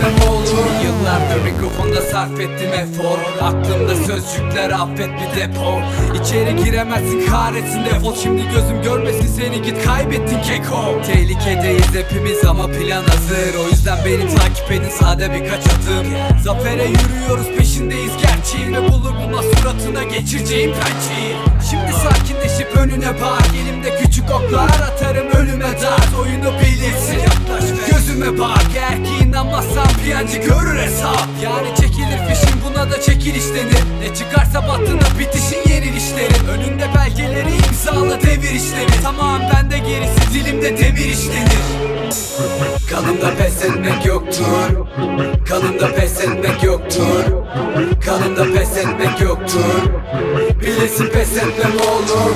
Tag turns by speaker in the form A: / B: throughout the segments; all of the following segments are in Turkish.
A: etmem olur Yıllardır mikrofonda sarf ettim efor. Aklımda sözcükler affet bir depo. İçeri giremezsin kahretsin defol. Şimdi gözüm görmesin seni git kaybettin keko. Tehlikedeyiz hepimiz ama plan hazır. O yüzden beni takip edin sade birkaç adım. Zafere yürüyoruz peşindeyiz. Gerçeği Ve bulur bulmaz suratına geçireceğim pençeyi Şimdi sakinleşip önüne bağır Elimde küçük oklar atarım ölüme dart Oyunu bilirsin. Yaklaş gözüme bağır piyancı görür hesap. Yani çekilir fişin buna da çekiliş denir Ne çıkarsa battığında bitişin yenilişlerin Önünde belgeleri imzala devir işleri. Tamam bende gerisi dilimde demir işlenir. Kanımda pes etmek yoktur. Kanımda pes etmek yoktur. Kanımda pes etmek yoktur. Bilirsin pes etmem oğlum.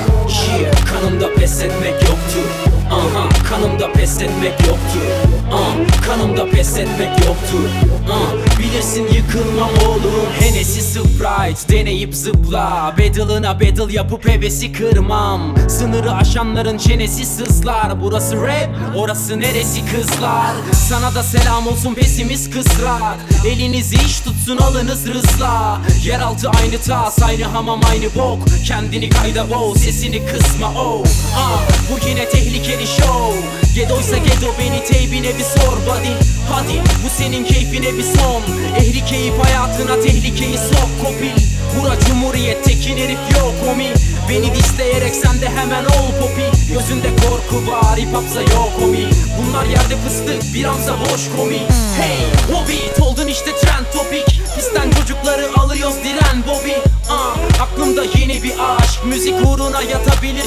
B: Yeah, kanımda pes etmek yoktur. Aha, kanımda pes etmek yoktur Ah, kanımda pes etmek yoktur Ah, bilirsin yıkılmam oğlum Hennessy Sprite deneyip zıpla. Battle'ına battle yapıp hevesi kırmam. Sınırı aşanların çenesi sızlar. Burası rap, orası neresi kızlar? Sana da selam olsun pesimist kısrak. Elinizi iş tutsun alınız rızla. Yeraltı aynı tas, aynı hamam aynı bok. Kendini kayda boğ, sesini kısma oh. Ah, Bu yine tehlikeli show Gedoysa gedo beni teybine bir sor buddy. Hadi bu senin keyfine bir son Ehli keyif hayatına tehlikeyi sok kopil Bura cumhuriyet tekin herif yok homi Beni disleyerek sen de hemen ol popi. Gözünde korku var hip hopsa yok homi Bunlar yerde fıstık bir amza boş komi. Hey o beat oldun işte trend topik Pisten çocukları alıyoruz diren Bobby. Ah, Aklımda yeni bir aşk. Müzik uğruna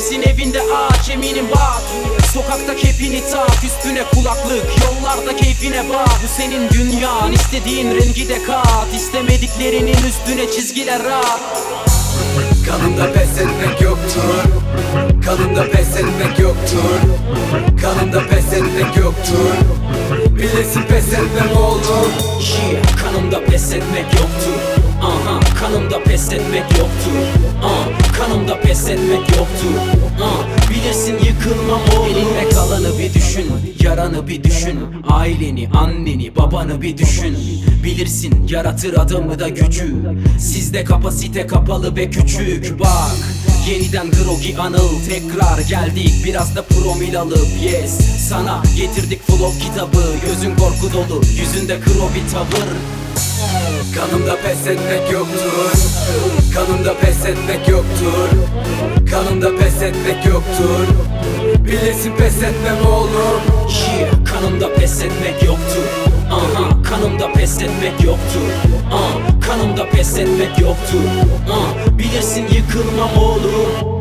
B: yatabilirsin evinde ağaç eminim bak Sokakta kepini tak üstüne kulaklık. Yollarda keyfine bak. Bu senin dünyan istediğin rengi de kat. İstemediklerinin üstüne çizgiler at
A: Kanımda pes etmek yoktur. Kanımda pes etmek yoktur. Kanımda pes etmek yoktur. Bilirsin pes etmem oğlum
B: Yeah, kanımda pes etmek yoktur Aha, kanımda pes etmek yoktur. Ah, kanımda pes etmek yoktur. Ah, bilirsin yıkılmam oğlum. Elinde kalanı bir düşün, yaranı bir düşün. Aileni, anneni, babanı bir düşün. Bilirsin yaratır adamı da gücü. Sizde kapasite kapalı ve küçük. Bak Yeniden grogi anıl. Tekrar geldik Biraz da promil alıp yes. Sana getirdik flow kitabı. Gözün korku dolu yüzünde kro bir tavır
A: Kanımda pes etmek yoktur. Kanımda pes etmek yoktur. Kanımda pes etmek yoktur. Bilirsin pes etmem oğlum.
B: Yeah, kanımda pes etmek yoktur. Aha, kanımda pes etmek yoktur. Ah, kanımda pes etmek yoktur. Ah, bilirsin yıkılmam oğlum